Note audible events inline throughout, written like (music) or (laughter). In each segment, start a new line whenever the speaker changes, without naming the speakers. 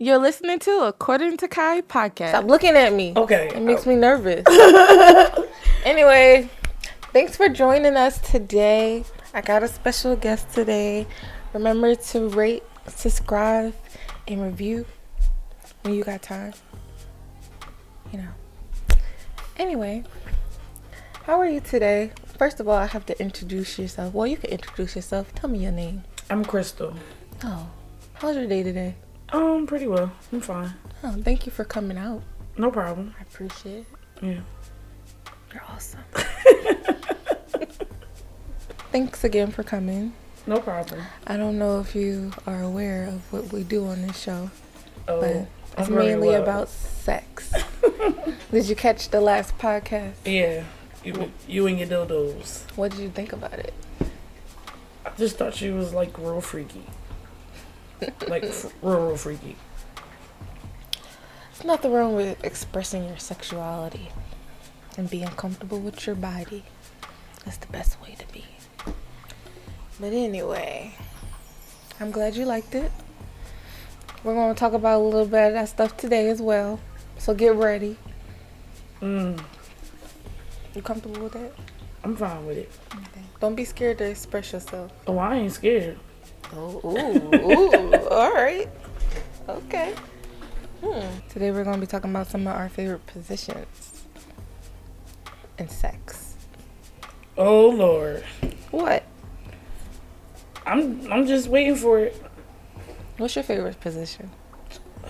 You're listening to According to Kye podcast.
Stop looking at me.
Okay.
It makes oh. me nervous. (laughs) anyway, thanks for joining us today. I got a special guest today. Remember to rate, subscribe, and review when you got time. You know. Anyway, how are you today? First of all, I have to introduce yourself. Well, you can introduce yourself. Tell me your name.
I'm Krystal.
Oh, how's your day today?
Um, pretty well. I'm fine.
Oh, thank you for coming out.
No problem.
I appreciate it.
Yeah.
You're awesome. (laughs) Thanks again for coming.
No problem.
I don't know if you are aware of what we do on this show,
Oh,
but
I'm
it's mainly
well.
about sex. (laughs) did you catch the last podcast?
Yeah. You, you and your dildos.
What did you think about it?
I just thought she was like real freaky. Like (laughs) real freaky.
There's nothing wrong with expressing your sexuality and being comfortable with your body. That's the best way to be. But anyway, I'm glad you liked it. We're going to talk about a little bit of that stuff today as well. So get ready.
Mm,
You comfortable with that?
I'm fine with it.
Don't be scared to express yourself.
Oh, I ain't scared.
Oh, ooh, ooh, (laughs) all right. Okay. Hmm. Today we're going to be talking about some of our favorite positions in sex.
Oh Lord.
What?
I'm I'm just waiting for it.
What's your favorite position? Oh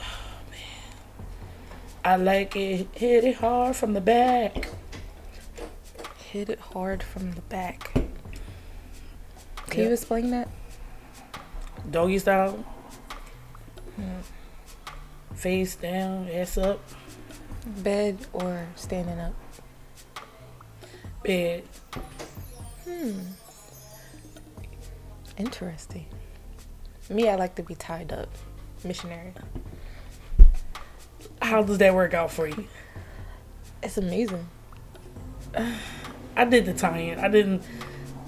man.
I like it hit it hard from the back.
Hit it hard from the back. Can
Yeah.
you explain that?
Doggy style. Face down, ass up,
Bed or standing up?
bed. Hmm.
Interesting. Me, I like to be tied up. Missionary.
How does that work out for you?
It's amazing. (sighs)
I did the tie-in. I didn't.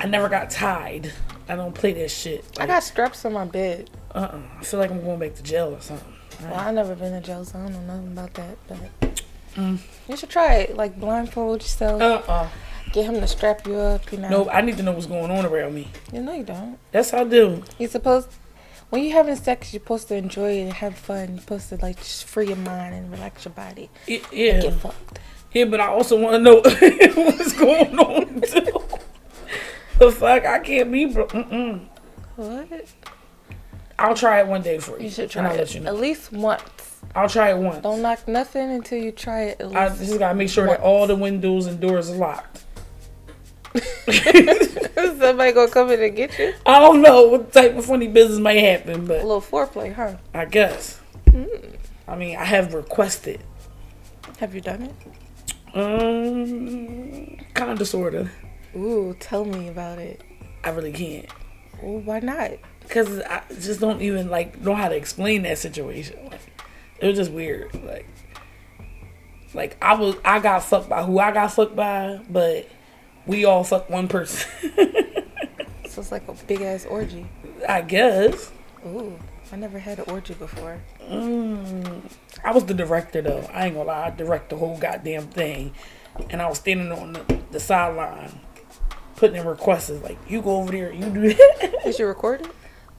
I never got tied. I don't play that shit.
I got straps on my bed.
Uh. uh I feel like I'm going back to jail or something.
Well, I've never been to jail, so I don't know nothing about that. But
Mm.
you should try it. Like blindfold yourself.
Uh. uh
Get him to strap you up. You know.
No, I need to know what's going on around me.
You know you don't.
That's how I do.
You're supposed. When you're having sex, you're supposed to enjoy it and have fun. You're supposed to like just free your mind and relax your body.
Yeah.
get fucked.
Yeah, but I also want to know (laughs) what's going on too. The fuck, I can't be. Bro- Mm-mm.
What?
I'll try it one day for you.
You should
and
try
I'll
it
let you know.
at least once.
I'll try it once.
Don't knock nothing until you try it at
I just gotta make sure that all the windows and doors are locked. (laughs)
Somebody gonna come in and get you?
I don't know what type of funny business might happen, but A
little foreplay, huh?
I guess. I mean, I have requested.
Have you done it?
Um, kinda, sorta.
Ooh, tell me about it.
I really can't.
Ooh, why not?
Cause I just don't even like know how to explain that situation. Like, it was just weird. Like, like I was, I got fucked by who I got fucked by, but we all fucked one person. (laughs)
So it's like a big ass orgy.
I guess.
Ooh, I never had an orgy before.
Mm, I was the director though. I ain't gonna lie. I direct the whole goddamn thing, and I was standing on the, the sideline, putting in requests like, "You go over there, you do that."
Did you record it? (laughs)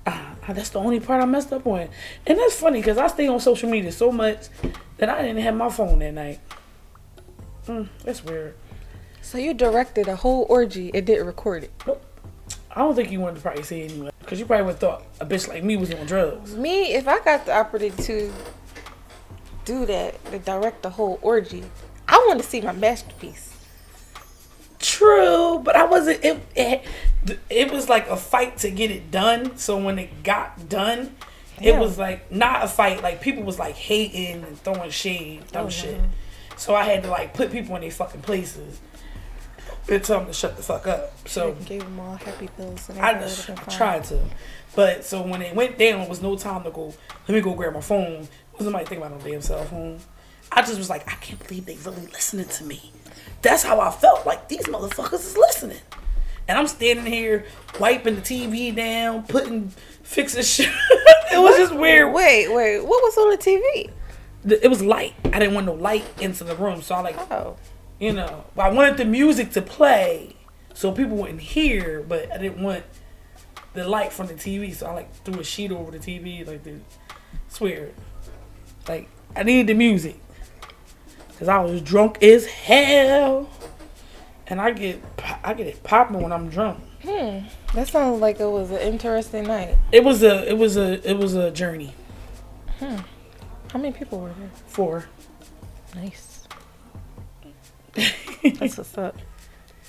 Ah, that's the only part I messed up on. And that's funny because I stay on social media so much that I didn't have my phone that night. Mm, that's weird.
So you directed a whole orgy and didn't record it. Nope.
I don't think you wanted to probably say it anyway. Because you probably would have thought a bitch like me was on drugs.
Me, if I got the opportunity to do that, to direct the whole orgy, I want to see my masterpiece.
True, but I wasn't. It, it, it was like a fight to get it done. So when it got done, it
Damn.
was like not a fight. Like people was like hating and throwing shade, dumb
Oh,
shit.
no.
So I had to like put people in their fucking places and tell them to shut the fuck up. So
gave them all happy pills. And
I just
would've been fine.
tried to. But so when it went down, it was no time to go, let me go grab my phone. Wasn't nobody thinking about no damn cell phone. I just was like, I can't believe they really listening to me. That's how I felt. Like these motherfuckers is listening. And I'm standing here wiping the TV down, putting fixing shit. (laughs) it was just weird.
Wait, wait. What was on the TV?
It was light. I didn't want no light into the room, so I like
Oh,
you know. I wanted the music to play so people wouldn't hear, but I didn't want the light from the TV, so I like threw a sheet over the TV, like the. It's weird. Like I needed the music because I was drunk as hell, and I get I get it popping when I'm drunk.
hmm. That sounds like it was an interesting night.
It was a it was a it was a journey Hmm.
How many people were there?
Four.
Nice. (laughs) That's what's up.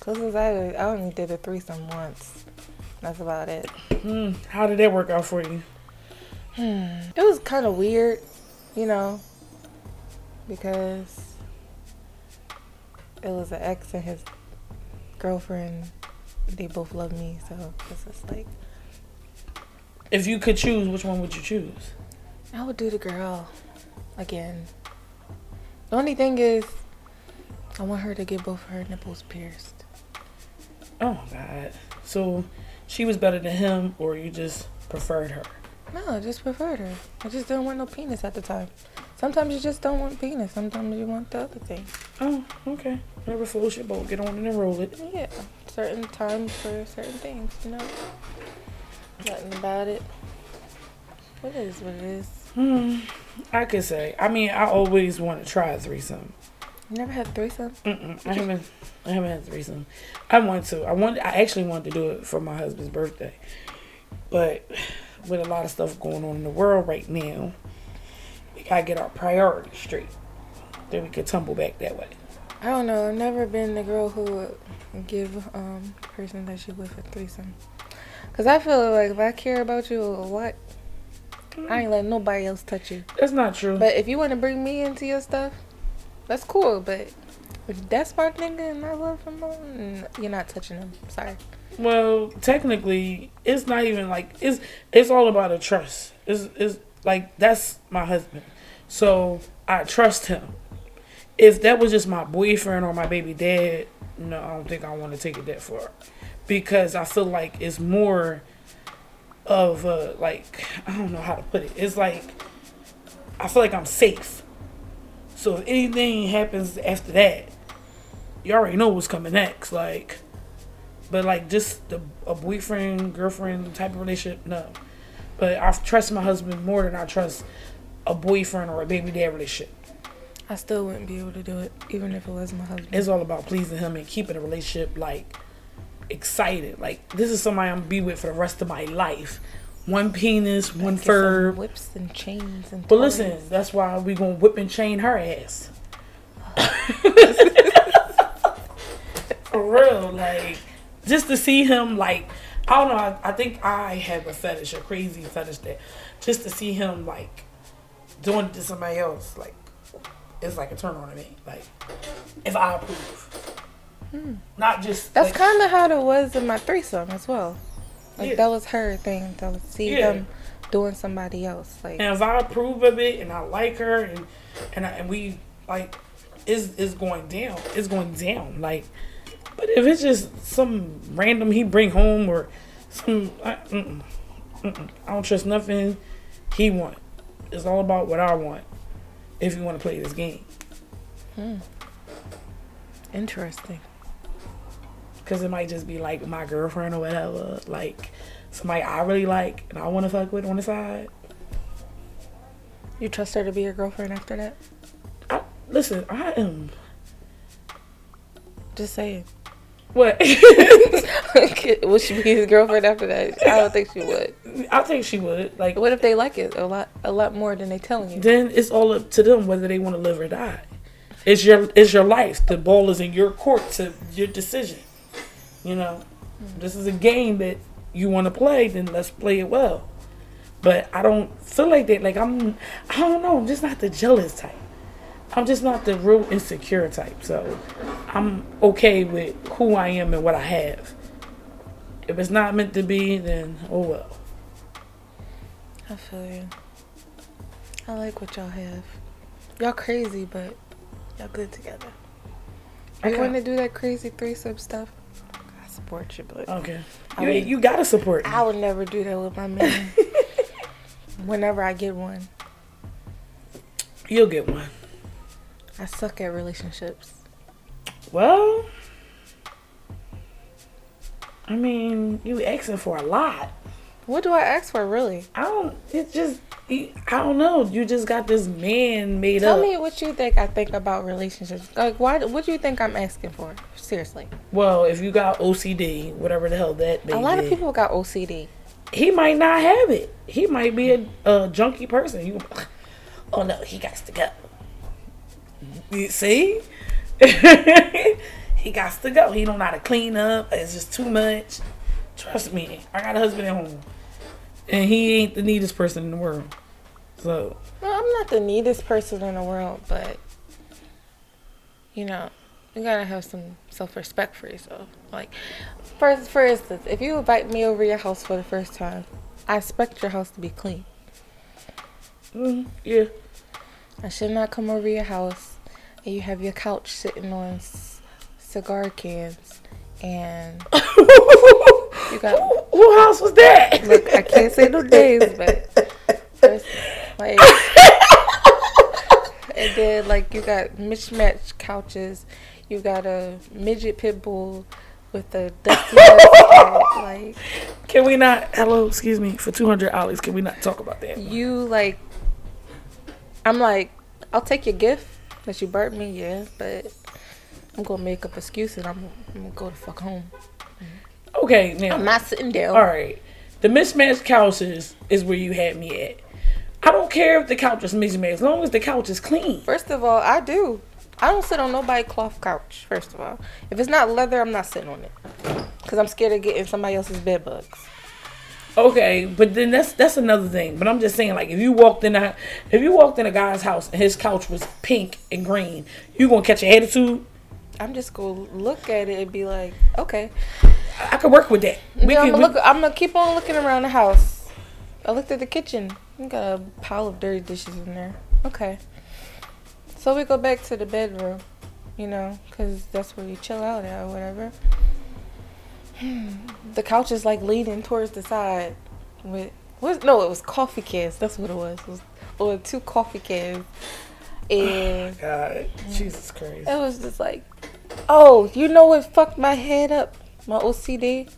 Cause I I only did a threesome once. That's about it.
Hmm, how did that work out for you? Hmm.
It was kind of weird, you know, because it was an ex and his girlfriend. They both love me, so it's just like
If you could choose, which one would you choose?
I would do the girl again. The only thing is, I want her to get both her nipples pierced.
Oh my god. So she was better than him, or you just preferred her?
No, I just preferred her. I just didn't want no penis at the time. Sometimes you just don't want penis. Sometimes you want the other thing.
Oh, okay. Whatever floats your boat. Get on it and roll it.
Yeah, certain times for certain things, you know. Nothing about it. What is what it is.
Hmm. I could say. I mean, I always want to try a threesome.
You never had threesome?
Mm-mm, I haven't. I haven't had a threesome. I want to. I want. I actually wanted to do it for my husband's birthday, but with a lot of stuff going on in the world right now, gotta get our priorities straight. Then we could tumble back that way.
I don't know. I've never been the girl who would give um the person that she with a threesome. Cause I feel like if I care about you a lot, I ain't letting nobody else touch you.
That's not true.
But if you want to bring me into your stuff, that's cool. But if that's my nigga and I love him, mm, you're not touching him. Sorry.
Well, technically, it's not even like it's it's all about a trust. It's it's like that's my husband, so I trust him. If that was just my boyfriend or my baby dad, no, I don't think I want to take it that far, because I feel like it's more of a like I don't know how to put it. It's like I feel like I'm safe. So if anything happens after that, you already know what's coming next. Like. But like just the, a boyfriend girlfriend type of relationship, no. But I trust my husband more than I trust a boyfriend or a baby dad relationship.
I still wouldn't be able to do it, even if it was my husband.
It's all about pleasing him and keeping a relationship like excited. Like this is somebody I'm gonna be with for the rest of my life. One penis, one fur.
whips and chains and.
But listen, that's why we gonna whip and chain her ass. For real, like just to see him, like I don't know. I, I think I have a fetish, a crazy fetish that just to see him like doing it to somebody else, like it's like a turn on to me. Like if I approve, not just
Hmm. That's
like,
kind of how it was in my threesome as well. Like
Yeah.
that was her thing. That was see
Yeah.
them doing somebody else. Like
And if I approve of it and I like her and and I, and we like is is going down, it's going down. Like, but if it's just some random he bring home or some, I, mm-mm, mm-mm, I don't trust nothing he want. It's all about what I want. If you want to play this game, Hmm.
interesting.
because it might just be like my girlfriend or whatever, like somebody I really like and I want to fuck with on the side.
You trust her to be your girlfriend after that?
I, listen, I am
Just saying.
What. (laughs) (laughs)
would she be his girlfriend after that? I don't think she would.
I think she would. Like,
What if they like it a lot, a lot more than they telling you?
then it's all up to them whether they want to live or die. It's your it's your life. The ball is in your court to your decision. You know, mm. this is a game that you want to play. Then let's play it well. But I don't feel like that. Like I'm, I don't know. I'm just not the jealous type. I'm just not the real insecure type. So I'm okay with who I am and what I have. If it's not meant to be, then oh well.
I feel you. I like what y'all have. Y'all crazy, but y'all good together.
I
You want to do that crazy threesome stuff? I support you, but
Okay.
I
You,
would-
you gotta support me.
I would never do that with my man. (laughs) whenever I get one.
You'll get one.
I suck at relationships.
Well, I mean, you asking for a lot.
What do I ask for, really?
I don't. It's just. I don't know. You just got this man made
Tell
up.
Tell me what you think I think about relationships. Like, why? What do you think I'm asking for? Seriously,
Well, if you got OCD, whatever the hell that
a lot of people got OCD.
he might not have it. He might be a, a junky person. You, (laughs) oh no, he got to go. You see, (laughs) he got to go. He don't know how to clean up. It's just too much. Trust me, I got a husband at home, and he ain't the neatest person in the world. So
No, I'm not the neatest person in the world, but you know, you gotta have some self-respect for yourself. Like, for for instance, if you invite me over your house for the first time, I expect your house to be clean.
mm, yeah,
I should not come over your house and you have your couch sitting on s- cigar cans and (laughs) you got
who, who house was that?
look. I can't say no names, but (laughs) there's, like. And then like you got mismatched couches, you got a midget pit bull with a dusty head, like
Can we not? Hello, excuse me. For two hundred dollars, can we not talk about that?
you like I'm like, I'll take your gift that you burnt me, yeah, but I'm gonna make up excuses. I'm, I'm gonna go the fuck home.
Okay, now
I'm not sitting down.
All right. The mismatched couches is where you had me at. I don't care if the couch is mismatched as long as the couch is clean.
First of all, I do. I don't sit on nobody cloth couch. First of all, if it's not leather, I'm not sitting on it because I'm scared of getting somebody else's bed bugs.
Okay, but then that's that's another thing. But I'm just saying, like, if you walked in a if you walked in a guy's house and his couch was pink and green, you gonna catch an attitude.
I'm just gonna look at it and be like, okay.
I could work with that. We
Then I'm
can
gonna look. I'm gonna keep on looking around the house. I looked at the kitchen. We got a pile of dirty dishes in there. Okay. So we go back to the bedroom, you know, because that's where you chill out at or whatever. The couch is like leaning towards the side. With was no, it was coffee cans. That's what it was. It was, was two coffee cans, and (sighs)
God, Jesus Christ.
it was just like, oh, you know what fucked my head up? My OCD.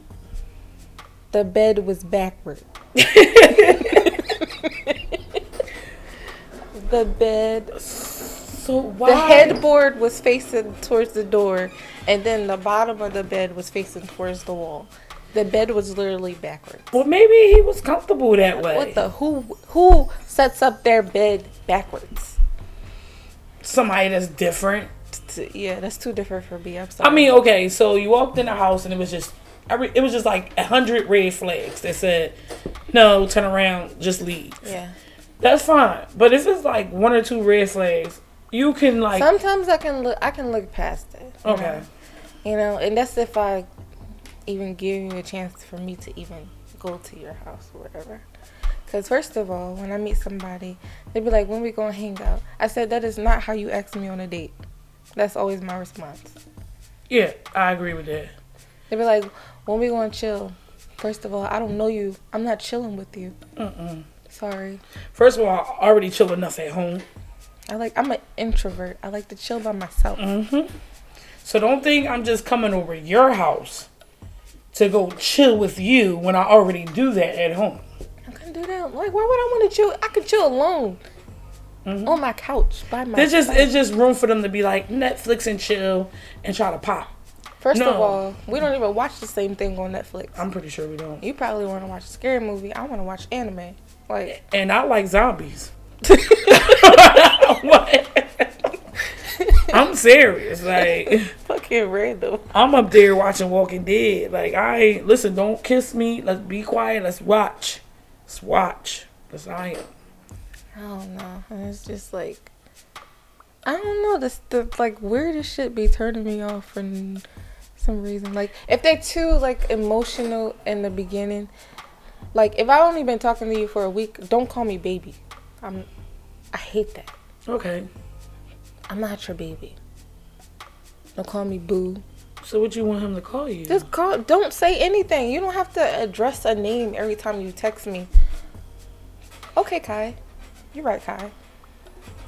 The bed was backward. (laughs) the bed,
So why?
the headboard was facing towards the door, and then the bottom of the bed was facing towards the wall. The bed was literally backwards.
Well, maybe he was comfortable that way.
What the who who sets up their bed backwards?
Somebody that's different.
Yeah, that's too different for me. I'm sorry.
I mean, okay, so you walked in the house and it was just, every, it was just like a hundred red flags that said, "No, turn around, just leave."
yeah.
That's fine, but if it's like one or two red flags, you can like,
Sometimes I can look. I can look past it.
okay,
know? You know, and that's if I even give you a chance for me to even go to your house or whatever. Because first of all, when I meet somebody, they'd be like, "When we gonna hang out?" I said that is not how you ask me on a date. That's always my response.
yeah, I agree with that.
They'd be like, "When we gonna chill?" First of all, I don't know you. I'm not chilling with you.
Mm-mm.
Sorry.
First of all, I already chill enough at home.
I like. I'm an introvert. I like to chill by myself.
hmm So don't think I'm just coming over your house to go chill with you when I already do that at home.
I couldn't do that. Like, why would I want to chill? I could chill alone mm-hmm. on my couch by myself.
There's just it's just room for them to be like Netflix and chill and try to pop.
First of all, we don't even watch the same thing on Netflix.
I'm pretty sure we don't.
you probably want to watch a scary movie. I want to watch anime. Like,
And I like zombies. (laughs) (laughs) what? (laughs) I'm serious. Like (laughs)
fucking random.
I'm up there watching Walking Dead. Like I ain't listen. Don't kiss me. Let's be quiet. Let's watch. Let's watch. Cause I am.
I don't know. It's just like, I don't know. This the like weirdest shit be turning me off for some reason. Like, if they're too like emotional in the beginning, like if I only been talking to you for a week, don't call me baby. I'm. I hate that.
Okay.
I'm not your baby. Don't call me boo.
So what do you want him to call you?
Just call. Don't say anything. You don't have to address a name every time you text me. Okay, Kye. You're right, Kye.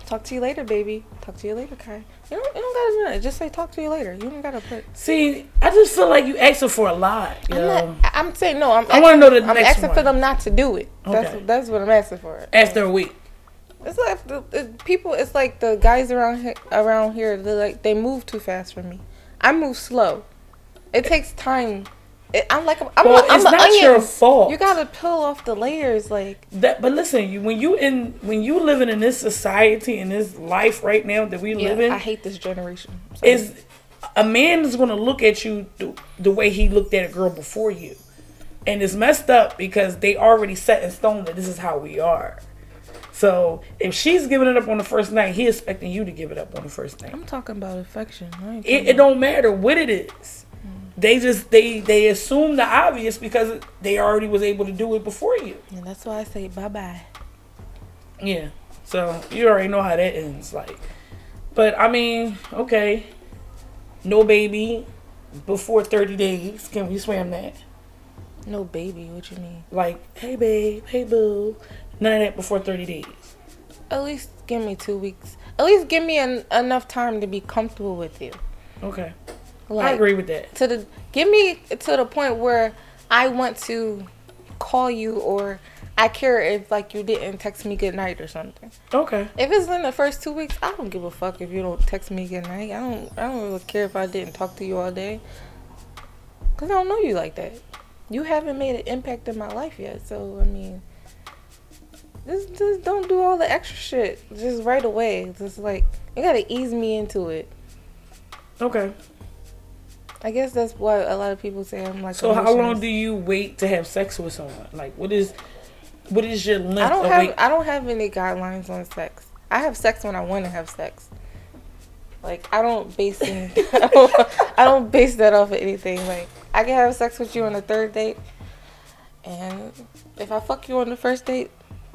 Talk to you later, baby. Talk to you later, Kye. You don't, you don't gotta do that. Just say talk to you later. You don't gotta put.
See, I just feel like you asking for a lot. You
I'm,
know?
not, I'm saying no. I'm.
I wanna know the
I'm
next
asking for them not to do it. That's
Okay.
that's what I'm asking for.
After a week.
It's like the, the people. It's like the guys around here, around here. They like they move too fast for me. I move slow. It takes time. It, I'm like I'm.
Well,
I'm
it's not your fault.
You gotta peel off the layers. Like
That, but listen, you when you in when you living in this society in this life right now that we
yeah,
live in,
I hate this generation. Sorry.
is a man is gonna look at you the, the way he looked at a girl before you, and it's messed up because they already set in stone that this is how we are. So if she's giving it up on the first night, he expecting you to give it up on the first night.
I'm talking about affection.
It, it don't matter what it is. They just they they assume the obvious because they already was able to do it before you.
And that's why I say bye bye.
Yeah. So you already know how that ends. Like, but I mean, okay, no baby before thirty days. Can we swam that?
No baby, what you mean?
Like, hey babe, hey boo. None of that before thirty days.
At least give me two weeks. At least give me an, enough time to be comfortable with you.
Okay,
Like,
I agree with that.
To the give me to the point where I want to call you or I care if like you didn't text me good night or something.
Okay,
If it's in the first two weeks, I don't give a fuck if you don't text me good night. I don't I don't really care if I didn't talk to you all day. Cause I don't know you like that. You haven't made an impact in my life yet. So I mean just just don't do all the extra shit. Just right away. Just like you gotta ease me into it.
okay.
I guess that's why a lot of people say I'm like.
So how long do you wait to have sex with someone? Like, what is what is your length
I don't
of
have
wait?
I don't have any guidelines on sex. I have sex when I want to have sex. Like I don't base any, (laughs) I, don't, I don't base that off of anything. Like I can have sex with you on the third date, and if I fuck you on the first date,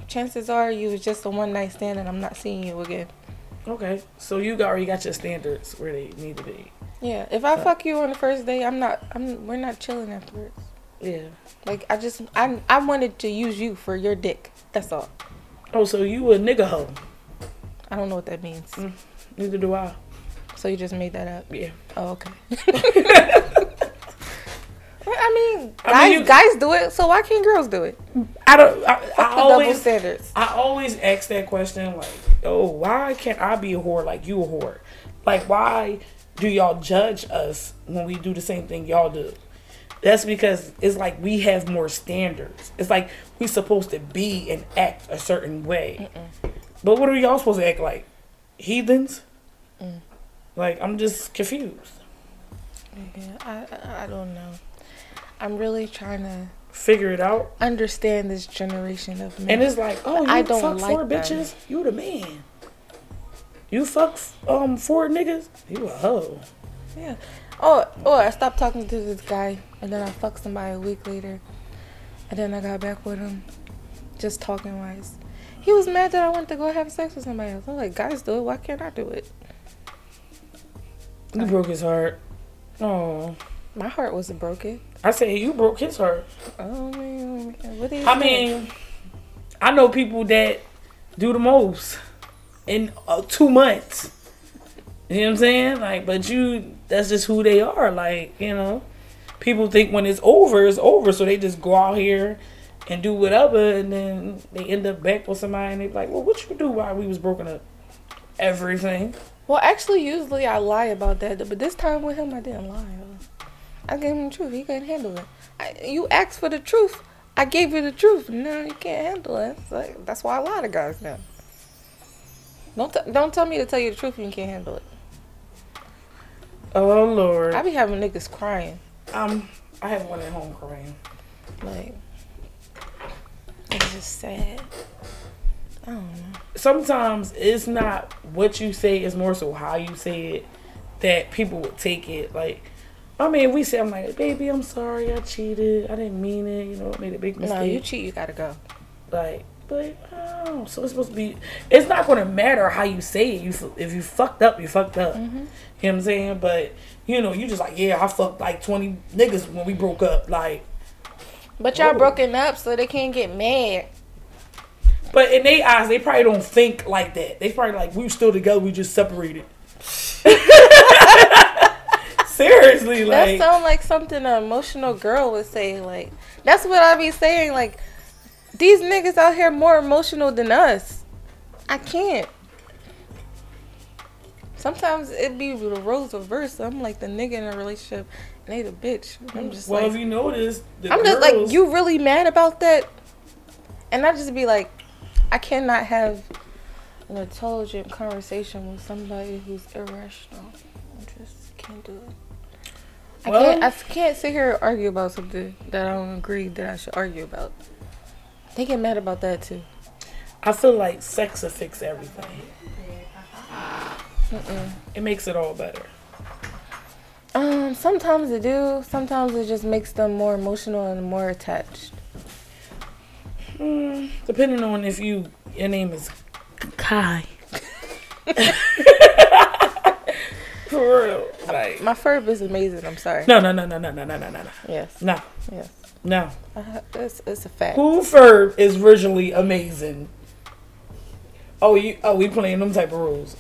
chances are you was just a one night stand, and I'm not seeing you again.
Okay, so you got, already got your standards where they need to be.
Yeah, if I fuck you on the first day, I'm not. I'm. We're not chilling afterwards.
Yeah.
Like I just I I wanted to use you for your dick. That's all.
Oh, so you a nigga hoe?
I don't know what that means.
Mm, neither do I.
So you just made that up.
Yeah.
Oh, okay. (laughs) (laughs) I mean,
I
guys,
mean, you-
guys do it, so why can't girls do it?
I don't. I, I
Fuck the double
always.
standards.
I always ask that question, like, oh, why can't I be a whore like you a whore? Like, why do y'all judge us when we do the same thing y'all do? That's because it's like we have more standards. It's like we supposed to be and act a certain way. But what are y'all supposed to act like? Heathens?
Mm.
Like, I'm just confused.
Yeah, I I don't know. I'm really trying to
Figure it out.
understand this generation of men.
And it's like, oh, you
I don't
fuck
like
four
them.
bitches? You the man. You fuck um four niggas? You a hoe.
yeah. Oh, oh, I stopped talking to this guy, and then I fucked somebody a week later, and then I got back with him, just talking wise. He was mad that I went to go have sex with somebody else. I'm like, guys do it. Why can't I do it?
You broke his heart. Oh.
My heart wasn't broken.
I said you broke his heart.
Oh man, what
I
think?
mean, I know people that do the most in uh, two months. You know what I'm saying? Like, but you, that's just who they are. Like, you know, people think when it's over, it's over. So they just go out here and do whatever. And then they end up back with somebody and they're like, well, what you do while we was broken up? Everything.
Well, actually, usually I lie about that, but this time with him, I didn't lie. I gave him the truth. He couldn't handle it. I, you asked for the truth. I gave you the truth. No, you can't handle it. Like, that's why a lot of guys now. Don't t- don't tell me to tell you the truth. You can't handle it.
Oh, Lord.
I be having niggas crying.
Um, I have one at home crying.
Like, it's just sad. I don't know.
sometimes it's not what you say, it's more so how you say it that people would take it. Like, I mean, we say, I'm like, baby, I'm sorry, I cheated. I didn't mean it. You know, I made a big mistake.
No, you cheat. You gotta go.
like, but oh, so it's supposed to be. It's not going to matter how you say it. You if you fucked up, you fucked up.
Mm-hmm.
You know what I'm saying? But you know, you just like, yeah, I fucked like 20 niggas when we broke up. Like,
But y'all
Whoa.
broken up, so they can't get mad.
But in their eyes, they probably don't think like that. They probably like we were still together, we just separated. (laughs) (laughs) Seriously, like That
sounds like something an emotional girl would say. Like that's what I be saying. Like these niggas out here more emotional than us. I can't. Sometimes it be the roles reversed. I'm like the nigga in a relationship and they the bitch. I'm just
well,
like
if you notice,
I'm just
girls-
like you really mad about that, and I just be like, I cannot have an intelligent conversation with somebody who's irrational. I can't do it. I
Well-
can't. I can't sit here and argue about something that I don't agree that I should argue about. They get mad about that too.
I feel like sex will fix everything. It makes it all better.
Um, sometimes it do. Sometimes it just makes them more emotional and more attached.
Mm, depending on if you your name is Kye. (laughs) For real, like
My furb is amazing. I'm sorry.
no, no, no, no, no, no, no, no, no,
Yes.
no,
Yes.
no.
Uh, it's it's a fact.
Who Ferb is visually amazing. Oh, you? Oh, we playing them type of rules.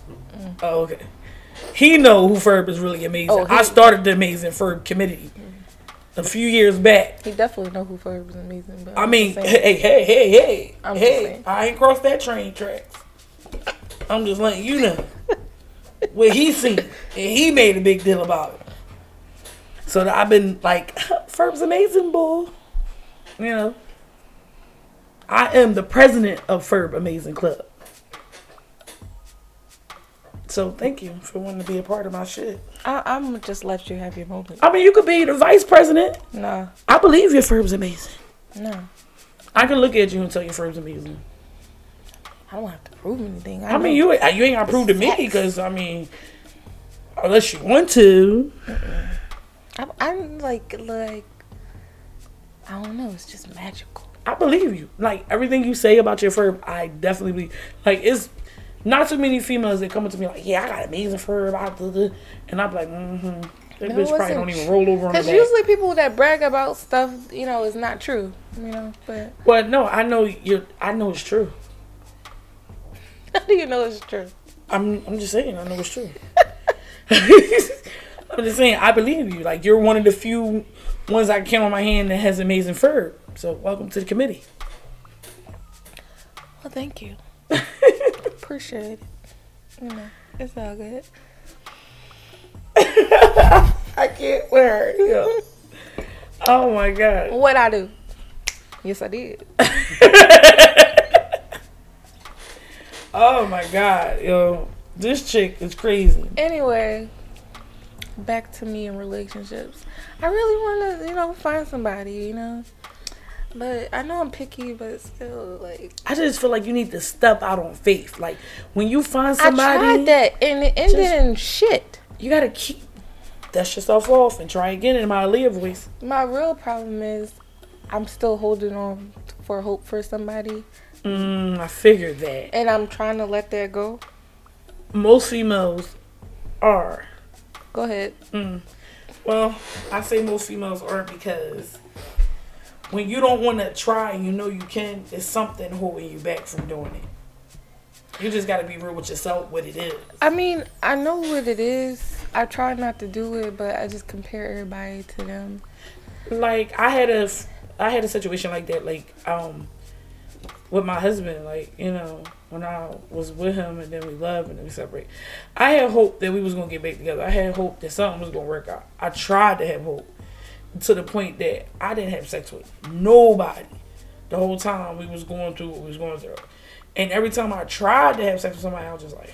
Oh, okay. He know who Ferb is really amazing.
Oh,
I started the amazing Ferb committee a few years back.
He definitely know who Ferb is amazing. But
I
I'm
mean, hey, hey, hey, hey,
I'm
hey! I ain't crossed that train tracks. I'm just letting you know (laughs) what he seen, and he made a big deal about it. So that I've been like, (laughs) Ferb's amazing, boy. You know, I am the president of Ferb Amazing Club. So thank you for wanting to be a part of my shit.
I, I'm gonna just let you have your moment.
I mean, you could be the vice president.
No.
I believe your Ferb's amazing.
no,
I can look at you and tell your Ferb's amazing.
I don't have to prove anything. I,
I mean, you you ain't gotta prove to me because I mean, unless you want to.
I'm, I'm like like I don't know. It's just magical.
I believe you. Like everything you say about your fur, I definitely believe. Like it's not too many females that come up to me like, "Yeah, I got amazing fur," about the, and I'm like, "Mm-hmm." That
No,
bitch probably don't even roll over on
Because usually people that brag about stuff, you know, is not true. You know, but
Well, no, I know you're. I know it's true. (laughs)
how do you know it's true?
I'm. I'm just saying. I know it's true. (laughs) I'm just saying. I believe you. Like you're one of the few ones I can count on my hand that has amazing fur. So welcome to the committee.
Well, thank you. (laughs) Appreciate it. You know, it's all good.
I can't wear it. Yo. Oh my god.
What I do? Yes, I did.
Oh my god, yo. This chick is crazy.
Anyway, back to me and relationships. I really want to, you know, find somebody, you know. But I know I'm picky, but still, like
I just feel like you need to step out on faith. Like when you find somebody, I
tried that and it ended
Just-
in shit.
you gotta keep dust yourself off and try again in my Aaliyah voice.
My real problem is I'm still holding on for hope for somebody,
Mm, I figured that.
and I'm trying to let that go.
Most females are.
Go ahead.
Mm. Well, I say most females are because when you don't want to try you know you can, it's something holding you back from doing it. You just gotta be real with yourself, what it is.
I mean, I know what it is. I try not to do it, but I just compare everybody to them.
like I had a I had a situation like that like um with my husband like you know when I was with him and then we loved and then we separate. I had hope that we was gonna get back together. I had hope that something was gonna work out. I tried to have hope to the point that I didn't have sex with nobody the whole time we was going through what we was going through. And every time I tried to have sex with somebody I was just like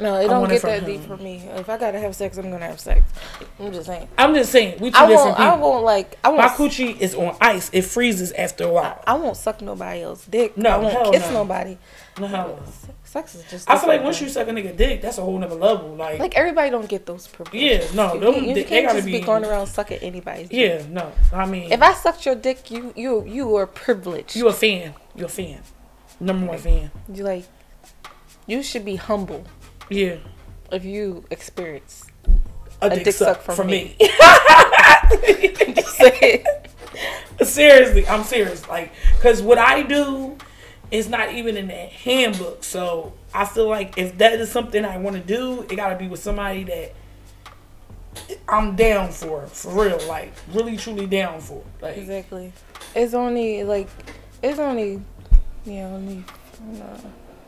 No, it
I
don't
want it
get that
him.
deep for me. If I gotta have sex, I'm gonna have sex. I'm just saying.
I'm just saying we two
I
different
won't. I won't like. I
my
won't.
coochie is on ice it freezes after a while
I won't suck nobody else dick.
No,
I won't kiss
no.
nobody.
no no.
Sex is just.
I feel like once you suck a nigga dick, that's a whole nother level. Like,
Like everybody don't get those privileges.
yeah, no,
You,
them,
you
they,
can't just
be.
be going around sucking anybody's. dick.
Yeah, no, I mean,
If I sucked your dick, you you you are privileged.
you a fan, you a fan, number one fan.
You like. You should be humble
Yeah,
if you experience.
a, dick, suck, from, me.
Say (laughs) (laughs) it.
Seriously, I'm serious. Like, cause what I do is not even in the handbook. So I feel like if that is something I want to do, it got to be with somebody that I'm down for, for real, like really truly down for. Like
Exactly. It's only like it's only yeah only no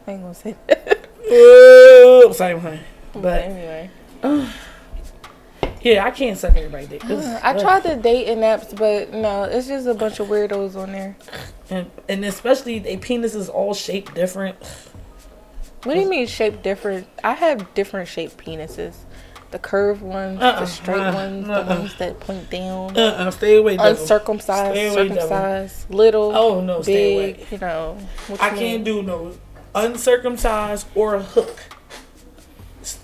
I ain't gonna say that. (laughs)
oh, sorry, honey.
but anyway, (sighs)
yeah, I can't suck everybody dick.
I tried the dating apps, but no, it's just a bunch of weirdos on there.
and, and especially they penises all shaped different. (sighs)
What do you mean shape different? I have different shaped penises. The curved ones,
Uh-uh,
the straight
uh-uh,
ones,
uh-uh.
the ones that point down,
Uh, uh stay away. devil.
uncircumcised,
Stay away, devil.
circumcised, little,
Oh no, stay
big.
away.
You know,
I can't
mean?
do no uncircumcised or a hook.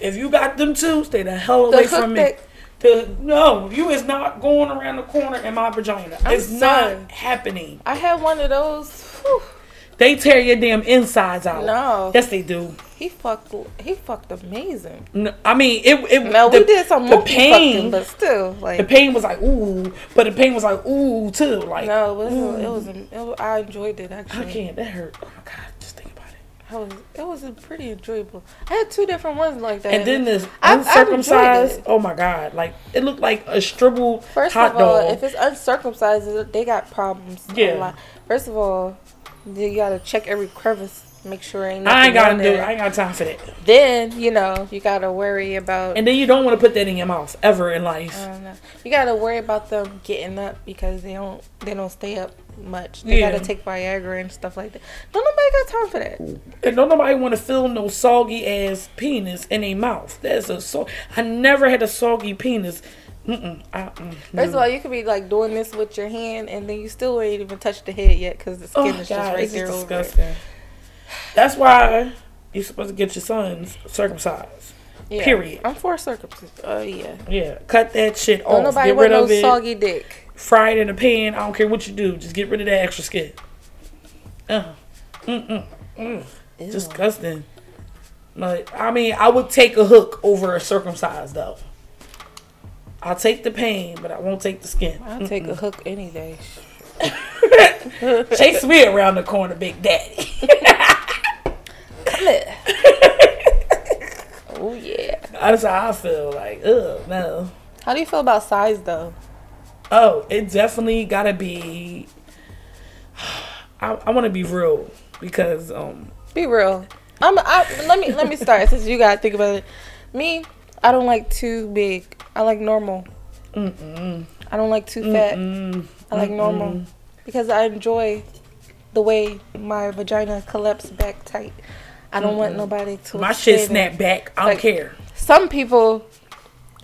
If you got them two, stay the hell away
hook
from me. The, no, you is not going around the corner in my vagina.
I'm
it's
sorry.
not happening.
I had one of those. whew,
They tear your damn insides out.
No.
Yes, they do.
he fucked. He fucked amazing.
No, I mean, it. it
No,
the,
we did some
the pain.
fucking, but still, like
the pain was like ooh, but the pain was like ooh too. Like
no, it was, it was. It was. I enjoyed it actually.
I can't. That hurt. Oh my god, just think about it.
I was. It was pretty enjoyable. I had two different ones like that.
And then this
I- I enjoyed
uncircumcised.
it.
Oh my god! Like it looked like a stribble
First
hot
of all,
dog.
if it's uncircumcised, they got problems.
Yeah.
First of all, you gotta check every crevice, make sure ain't
I ain't gotta do.
there.
I ain't got time for that.
Then you know you gotta worry about.
And then you don't want to put that in your mouth ever in life.
I don't know. You gotta worry about them getting up because they don't. They don't stay up much. They
Yeah.
gotta take Viagra and stuff like that. No, nobody got time for that.
And don't nobody want to feel no soggy ass penis in their mouth. That's a so. I never had a soggy penis. Mm-mm. I, mm,
First of all, you could be like doing this with your hand, and then you still ain't even touched the head yet because the skin
oh
is just
god,
right
this
there
is
over it.
disgusting. That's why you're supposed to get your sons circumcised.
Yeah.
Period.
I'm for circumcision. Oh yeah.
Yeah, cut that shit off.
Don't
off.
nobody
Get
want no soggy dick.
Fry it in a pan. I don't care what you do. Just get rid of that extra skin. Uh, mm-mm, mm.
Ew.
Disgusting. But I mean, I would take a hook over a circumcised though. I'll take the pain, but I won't take the skin.
I'll take a hook any day. (laughs)
Chase me around the corner, Big Daddy.
Come here. (laughs) oh yeah.
That's how I feel. Like, ugh, no.
How do you feel about size though?
Oh, it definitely gotta be. I, I want to be real because um
Be real. I'm. I, let me let me start (laughs) since you gotta think about it. Me, I don't like too big. I like normal.
mm-mm,
I don't like too fat.
mm,
I like normal because I enjoy the way my vagina collapses back tight. I don't want nobody to.
my shit snap back. I don't
Like-
care.
Some people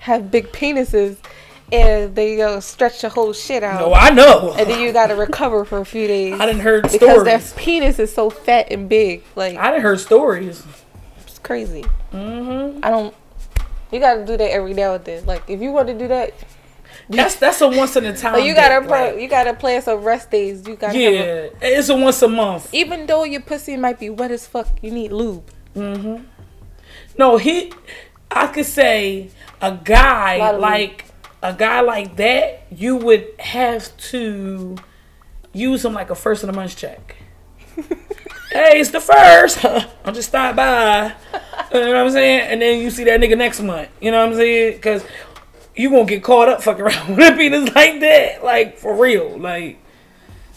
have big penises and they go stretch the whole shit out.
No, I know.
and then you gotta recover for a few days (laughs)
I didn't heard
because their penis is so fat and big. Like
I didn't heard stories.
it's crazy.
Mm-hmm.
I don't. You gotta do that every now and then. Like if you want to do that,
That's that's a once in a time.
like, you gotta pro-
like,
you gotta plan some rest days. You gotta have a,
yeah, it's a once a month.
even though your pussy might be wet as fuck, you need lube.
Mm-hmm. No, he. I could say a guy
of
like a guy like that. You would have to use him like a first of the month check. (laughs) hey, it's the first. (laughs) I'll just stop by. You know what I'm saying? And then you see that nigga next month. You know what I'm saying? Because you won't get caught up fucking (laughs) around with a penis like that. Like for real. Like.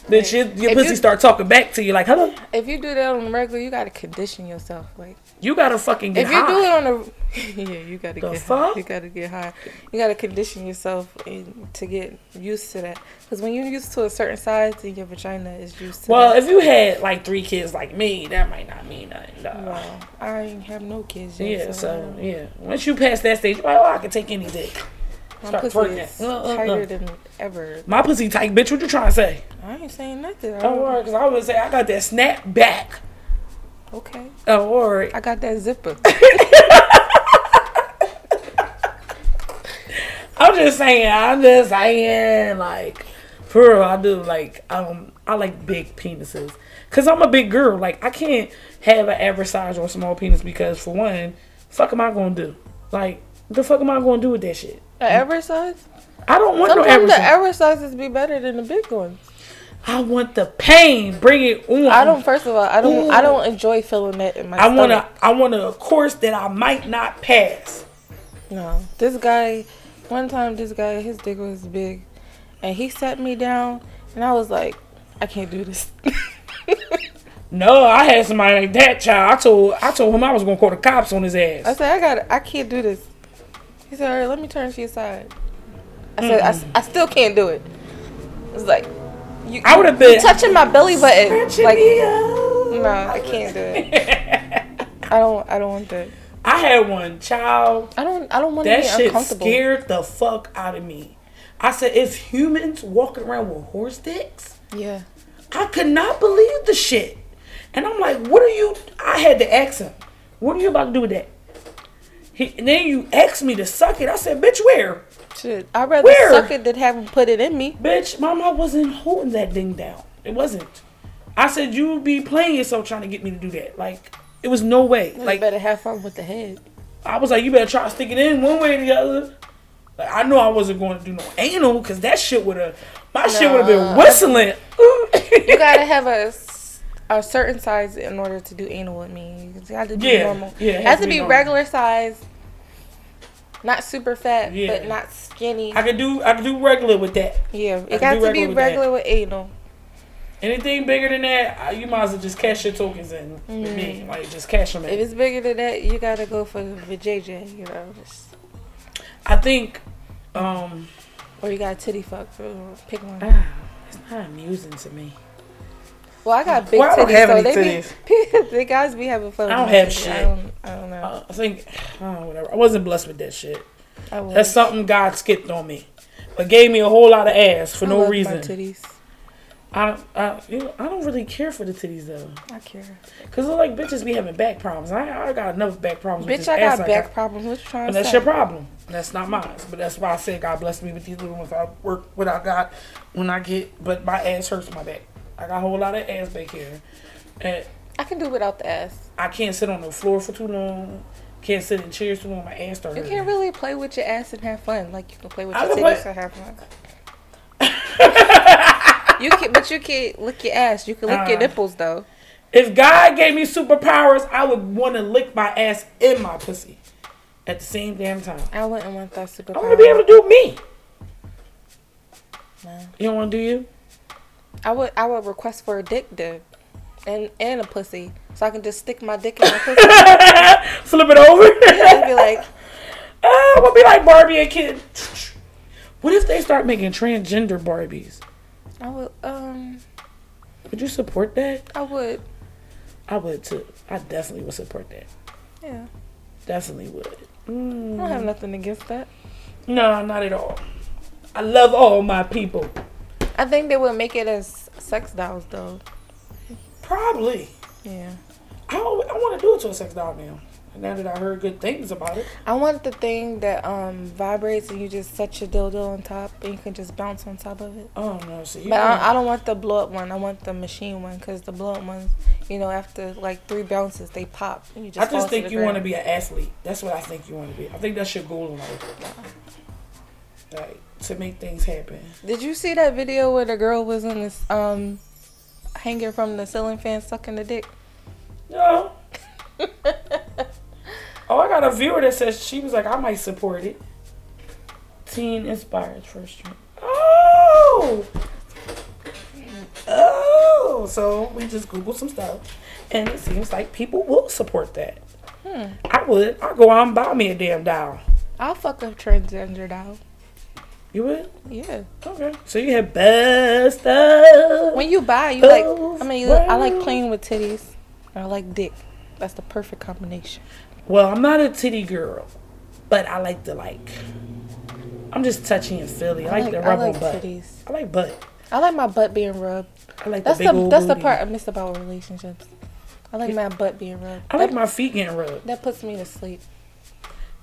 Bitch, your, your
If
pussy
you-
start talking back to you like, hello.
If you do that on the regular, you gotta condition yourself. Like
You gotta fucking get high.
if you do it on the (laughs) yeah, you gotta
The
get
fuck?
high. You gotta get high. You gotta condition yourself and to get used to that. Because when you're used to a certain size, then your vagina is used to.
Well,
that.
if you had like three kids like me, that might not mean nothing. Dog.
well, I ain't have no kids yet.
yeah,
so,
so yeah. Once you pass that stage, you're like, oh, I can take any dick.
My
start
pussy
twerking
is.
Uh, uh, uh.
tighter than ever.
My pussy tight, bitch. What you trying to say?
I ain't saying nothing.
Don't worry, cause I would say I got that snap back.
Okay,
Don't worry.
I got that zipper. (laughs)
I'm just saying. I'm just saying. Like, for real, I do like. Um, I like big penises. Cause I'm a big girl. Like, I can't have an average size or a small penis because, for one, fuck am I gonna do? Like, the fuck am I gonna do with that shit?
The average size.
I don't want no
Sometimes
average.
the
size.
average sizes be better than the big ones.
I want the pain. Bring it on.
I don't. First of all, I don't. I don't enjoy feeling that in my.
I want to. I want a course that I might not pass.
No, this guy. One time, this guy, his dick was big, and he sat me down, and I was like, I can't do this. (laughs)
No, I had somebody like that child. I told. I told him I was gonna call the cops on his ass.
I said, I got. I can't do this. He said, All right, let me turn to your side. I said, I, mm-hmm. I still can't do it. It's like, you.
I would've been-
touching my belly button. Like, no, I can't do it. (laughs) I don't. I don't want that.
I had one child.
I don't. I don't want to
That
be
shit scared the fuck out of me. I said, if humans walking around with horse dicks,
Yeah.
I could not believe the shit. And I'm like, what are you? I had to ask him, what are you about to do with that? He, and then you asked me to suck it. I said, bitch, where?
Shit. I'd rather
Where?
suck it than have him put it in me.
Bitch, mama wasn't holding that thing down. It wasn't. I said, you be playing yourself trying to get me to do that. Like, it was no way.
Like,
Like,
better have fun with the head.
I was like, you better try to stick it in one way or the other. Like, I know I wasn't going to do no anal because that shit would have, my shit would have been whistling.
You gotta have a, (laughs) a certain size in order to do anal with me. It has to be
Yeah,
normal.
yeah,
it has to be
normal.
regular size. Not super fat,
Yeah.
but not skinny.
I could do, I could do regular with that.
yeah, it got to be
regular with that.
with anal.
Anything bigger than that, you might as well just cash your tokens in with me.
Mm.
Like, just cash them
If it's bigger than that, you gotta go for the JJ, you know. Just,
I think, um,
or you got titty fuck. Pick one.
ah, it's not amusing to me.
Well, I got big
Well, I
titties,
don't have
so
any
they be (laughs) the guys be having fun.
I
with
don't have
titties. I don't, I don't know.
Uh, I think, uh, (sighs) whatever. I wasn't blessed with that shit.
I was.
That's something God skipped on me, but gave me a whole lot of ass for
I
no
love
reason.
My titties.
I, I, you know, I don't really care for the titties though,
I care.
cause look like bitches be having back problems. I, I got enough back problems. with
Bitch, I got back problems. What you trying
and
to
that's
say?
your problem. That's not mine. But that's why I said God bless me with these little ones. I work what I got when I get, but my ass hurts my back. I got a whole lot of ass back here, and
I can do without the ass.
I can't sit on the floor for too long. Can't sit in chairs too long. My ass start
You
hurting.
can't really play with your ass and have fun. Like you can play with your titties
play-
and have fun. (laughs) you can, but you can't lick your ass. You can lick your
Uh.
nipples though.
If God gave me superpowers, I would want to lick my ass in my pussy at the same damn time.
I wouldn't want that superpower.
I want to be able to do me.
No.
You don't want to do you?
I would. I would request for a dick then, and and a pussy, so I can just stick my dick in my pussy. (laughs)
Flip it over. (laughs)
I'd be like, (laughs)
Ah, we'll be like Barbie and kid. What if they start making transgender Barbies?
I would. Um,
Would you support that?
I would.
I would too. I definitely would support that.
Yeah.
Definitely would.
I don't have
Mm.
nothing against that.
No, not at all. I love all my people.
I think they would make it as sex dolls though.
Probably.
Yeah.
I, I want to do it to a sex doll now. Now that I heard good things about it.
I want the thing that um vibrates and you just set your dildo on top and you can just bounce on top of it.
Oh no, see. you
But I, I don't want the blow up one. I want the machine one because the blow up ones, you know, after like three bounces they pop and you just.
I just think you want to be an athlete. That's what I think you want to be. I think that's your goal in life. Like to make things happen.
Did you see that video where the girl was in this um hanging from the ceiling fan sucking the dick?
No. (laughs) oh, I got a viewer that says she was like, I might support it. Teen inspired first drink. Oh. Oh. So we just Googled some stuff, and it seems like people will support that.
Hmm.
I would. I'll go out and buy me a damn doll.
I'll fuck a transgender doll.
You would?
Yeah.
Okay. So you have best.
When you buy, you like. I mean, you, I like playing with titties. I like dick. That's the perfect combination.
Well, I'm not a titty girl, but I like the like. I'm just touchy and feely. I like, the
I
rub
like
butt.
titties.
I like butt.
I like my butt being rubbed.
I like
That's
the
the, that's the part I miss about relationships. I like my butt being rubbed.
I like
that,
my feet getting rubbed.
that puts me to sleep.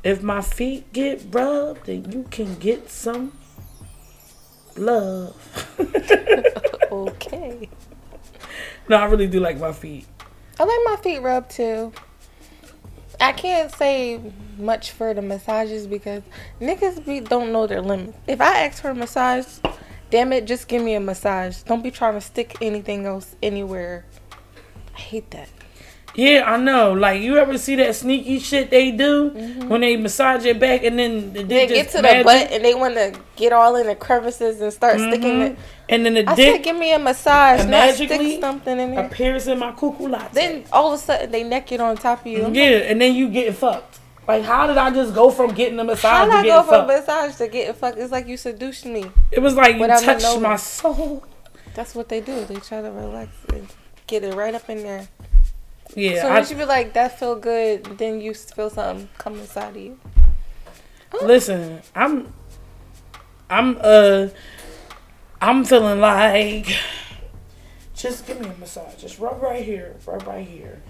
If my feet get rubbed, then you can get some love. (laughs)
Okay.
no, I really do like my feet.
I like my feet rubbed too. I can't say much for the massages because niggas be, don't know their limits. If I ask for a massage, damn it, just give me a massage. Don't be trying to stick anything else anywhere. I hate that.
Yeah, I know. Like you ever see that sneaky shit they do when they massage your back and then the
Mm-hmm. They
dick
get to the butt and they want to get all in the crevices and start sticking
Mhm.
it.
and then the
I
dick
said, give me a massage,
And
not stick
magically
something in there.
appears in my cuckoo.
Then all of a sudden they naked on top of you. I'm
yeah, and then you get fucked. Like how did I just go from getting a massage
How did
to
I go from
fucked?
massage to getting fucked? It's like you seduced me.
It was like you touched my soul.
That's what they do. They try to relax and get it right up in there.
Yeah,
so
I,
once you be like, that feel good, then you feel something come inside of you.
listen. I'm, I'm uh, I'm feeling like just give me a massage. Just rub right here, rub right here,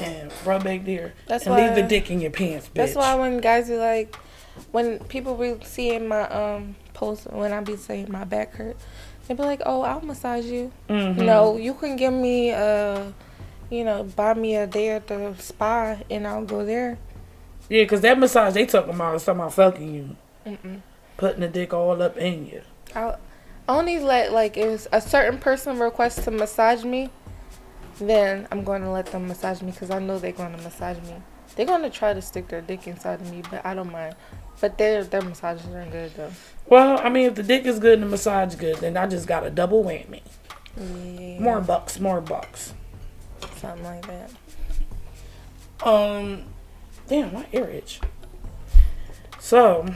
and rub back there,
That's
and leave the
why-
dick in your pants, bitch.
That's why when guys be like, when people be seeing my um post when I be saying my back hurt, they be like, "Oh, I'll massage you."
Mhm.
No, you can give me a, you know, buy me a day at the spa and I'll go there.
Yeah, cause that massage they talking about is talking about fucking you,
Mm-mm.
putting the dick all up in you.
I'll only let like if a certain person requests to massage me, then I'm going to let them massage me because I know they're going to massage me. They're going to try to stick their dick inside of me, but I don't mind. But their their massages are good though.
Well, I mean, if the dick is good and the massage good, then I just got a double whammy.
Yeah,
More bucks, more bucks.
Something like that.
Um, damn, my ear itch. So,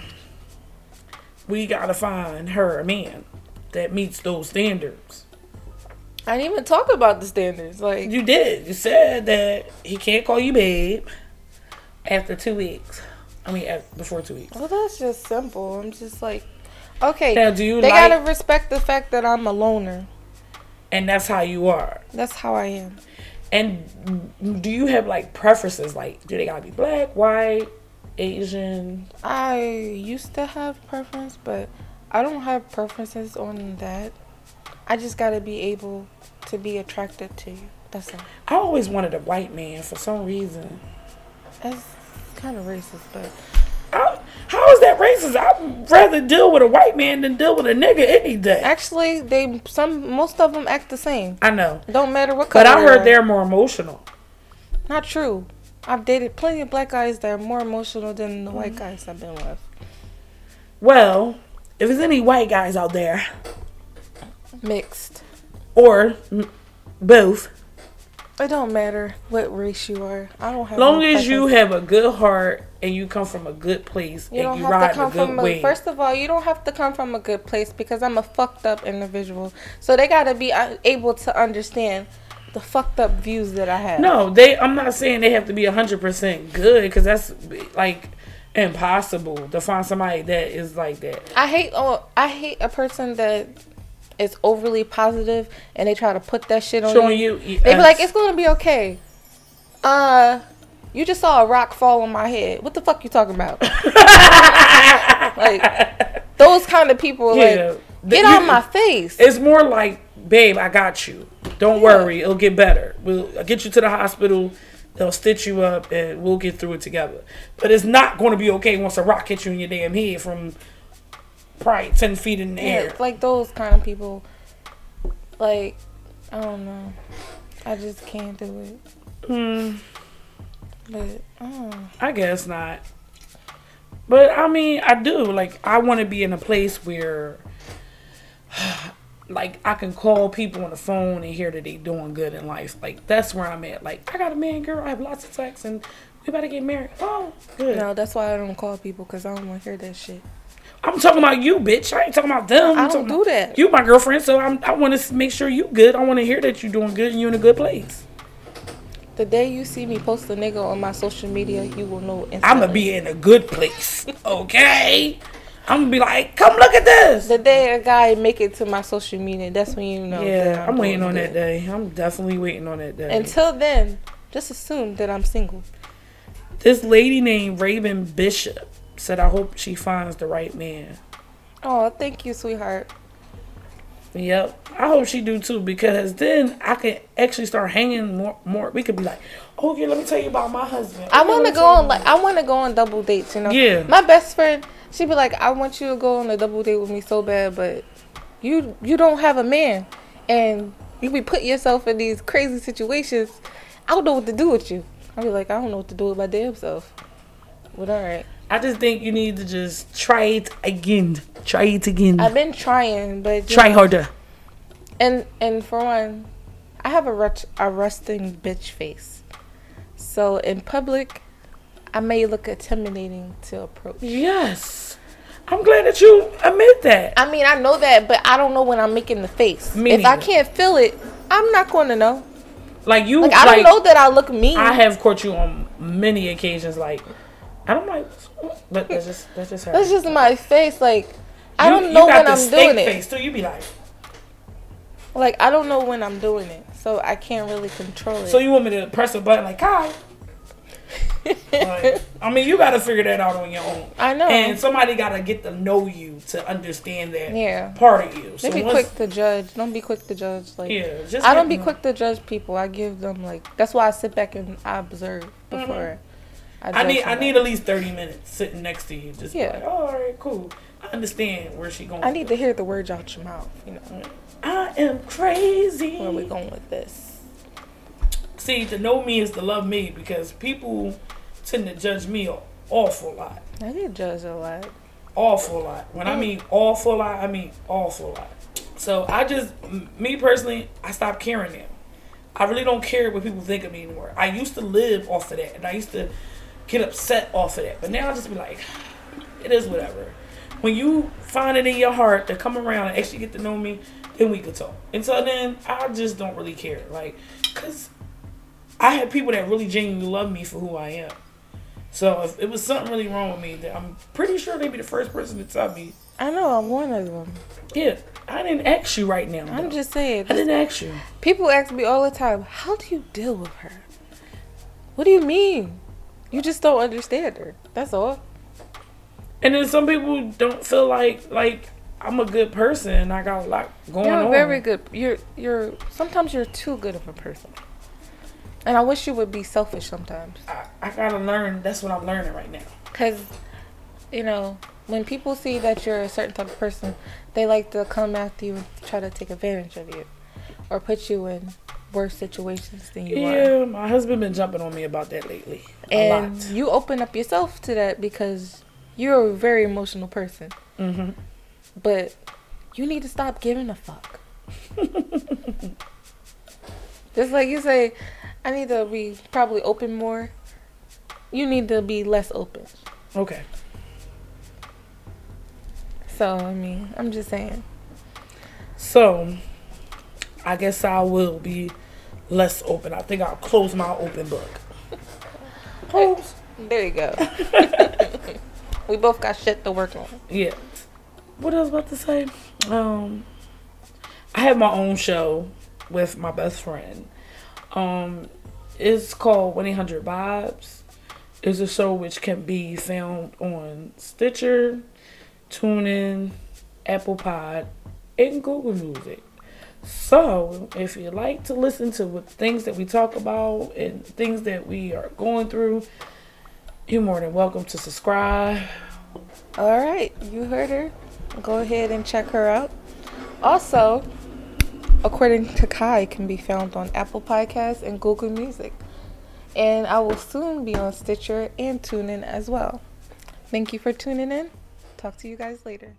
we gotta find her a man that meets those standards.
I didn't even talk about the standards. Like
You did. You said that he can't call you babe after two weeks. I mean, af before two weeks.
Well, that's just simple. I'm just like, okay,
Now, do you
they
like?
gotta respect the fact that I'm a loner.
and that's how you are.
That's how I am.
And do you have like preferences? Like, do they gotta be black, white, Asian?
I used to have preference, but I don't have preferences on that. I just gotta be able to be attracted to you. That's all.
I always wanted a white man for some reason.
That's kind of racist, but
How, is that racist? I'd rather deal with a white man than deal with a nigga any day.
actually, they some most of them act the same.
I know.
Don't matter what color.
But I heard they're more emotional.
not true. I've dated plenty of black guys that are more emotional than the
Mm.
white guys I've been with.
Well, if there's any white guys out there,
Mixed.
or mm, both,
It don't matter what race you are. I don't have.
long
no
as you have a good heart and you come from a good place
You
and you
have
ride
to come
a good
from a,
way.
first of all, you don't have to come from a good place because I'm a fucked up individual. So they gotta be uh, able to understand the fucked up views that I have.
no, they. I'm not saying they have to be hundred percent good because that's like impossible to find somebody that is like that.
I hate oh I hate a person that is overly positive and they try to put that shit on
Showing
you.
you,
They be like, it's gonna be okay. Uh, you just saw a rock fall on my head. What the fuck you talking about? (laughs) like those kind of people,
Yeah.
like get
You-
out my face.
It's more like, babe, I got you. Don't worry, it'll get better. We'll I'll get you to the hospital. They'll stitch you up, and we'll get through it together. But it's not going to be okay once a rock hits you in your damn head from probably ten feet in the
Yeah,
air.
like those kind of people. Like, I don't know. I just can't do it.
Hmm,
But oh,
I guess not. But I mean, I do. Like, I want to be in a place where, (sighs) like, I can call people on the phone and hear that they doing good in life. Like, that's where I'm at. Like, I got a man, girl. I have lots of sex, and we about to get married. Oh, good.
no, that's why I don't call people because I don't want to hear that shit.
I'm talking about you, bitch. I ain't talking about them.
I
I'm
don't do that.
You my girlfriend, so I'm, I want to make sure you good. I want to hear that you doing good and you in a good place.
The day you see me post a nigga on my social media, you will know instantly.
I'm gonna be in a good place, okay? I'm gonna be like, come look at this.
The day a guy make it to my social media, that's when you know.
yeah,
that
I'm waiting on that day. I'm definitely waiting on that day.
Until then, just assume that I'm single.
this lady named Raven Bishop said, I hope she finds the right man.
Oh, thank you, sweetheart.
Yep, I hope she do too because then I can actually start hanging more. More, we could be like, okay, let me tell you about my husband.
I want to go on like I want to go on double dates. You know.
Yeah.
My best friend, she'd be like, I want you to go on a double date with me so bad, but you you don't have a man, and you be putting yourself in these crazy situations. I don't know what to do with you. I be like, I don't know what to do with my damn self. But all right.
I just think you need to just try it again. Try it again.
I've been trying, but
try
know,
harder.
And and for one, I have a rut- a resting bitch face. So in public, I may look intimidating to approach.
Yes. I'm glad that you admit that.
I mean, I know that, but I don't know when I'm making the face.
Me
if I can't feel it, I'm not going to know.
Like you
Like I don't know that I look mean.
I have caught you on many occasions like I don't like but that's just that's just her.
That's just my face. Like I
You-
don't know when I'm doing it.
face too. You be like,
Like I don't know when I'm doing it, so I can't really control it.
so you want me to press a button like Kye? (laughs) Like, I mean, you got to figure that out on your own.
I know.
And somebody got to get to know you to understand that
Yeah.
part of you. So
Don't be
once-
quick to judge. Don't be quick to judge. Like
Yeah, just
I don't be quick to judge people. I give them like that's why I sit back and I observe before
Mm-hmm. I need I need at least thirty minutes sitting next to you. Just
Yeah.
like, oh, all right, cool. I understand where she going.
I need to hear the words out your mouth. You know
I am crazy.
where we going with this.
See, to know me is to love me because people tend to judge me an awful lot.
I get judged a lot.
Awful lot. When I mm. mean awful lot, I mean awful lot. So I just, me personally, I stopped caring now. I really don't care what people think of me anymore. I used to live off of that, and I used to get upset off of that. But now I just be like, (sighs) it is whatever. When you find it in your heart to come around and actually get to know me, then we could talk. Until then, I just don't really care. Like, cause I have people that really genuinely love me for who I am. So if it was something really wrong with me, then I'm pretty sure they'd be the first person to tell me,
I know I'm one of them.
yeah, I didn't ask you right now.
I'm just saying.
I didn't ask you.
People ask me all the time, "How do you deal with her?" What do you mean? You just don't understand her. That's all.
And then some people don't feel like like I'm a good person and I got a lot going
You're
on.
very good. You're you're sometimes you're too good of a person. And I wish you would be selfish sometimes.
I, I gotta learn. That's what I'm learning right now.
Cuz you know, when people see that you're a certain type of person, they like to come after you and try to take advantage of you or put you in worse situations than you are.
Yeah, my husband been jumping on me about that lately. A
And
lot.
you open up yourself to that because you're a very emotional person.
hmm
But you need to stop giving a fuck. (laughs) Just like you say, I need to be probably open more. You need to be less open.
Okay.
So I mean, I'm just saying.
So, I guess I will be less open. I think I'll close my open book. (laughs) Close.
There you go. (laughs) we both got shit to work on.
Yeah. What I was about to say? Um, I have my own show with my best friend. Um, it's called 1 800 Vibes. It's a show which can be found on Stitcher, TuneIn, Apple Pod, and Google Music. So, if you like to listen to things that we talk about and things that we are going through, you're more than welcome to subscribe.
All right, you heard her. Go ahead and check her out. Also, according to Kye, can be found on Apple Podcasts and Google Music. And I will soon be on Stitcher and TuneIn as well. Thank you for tuning in. Talk to you guys later.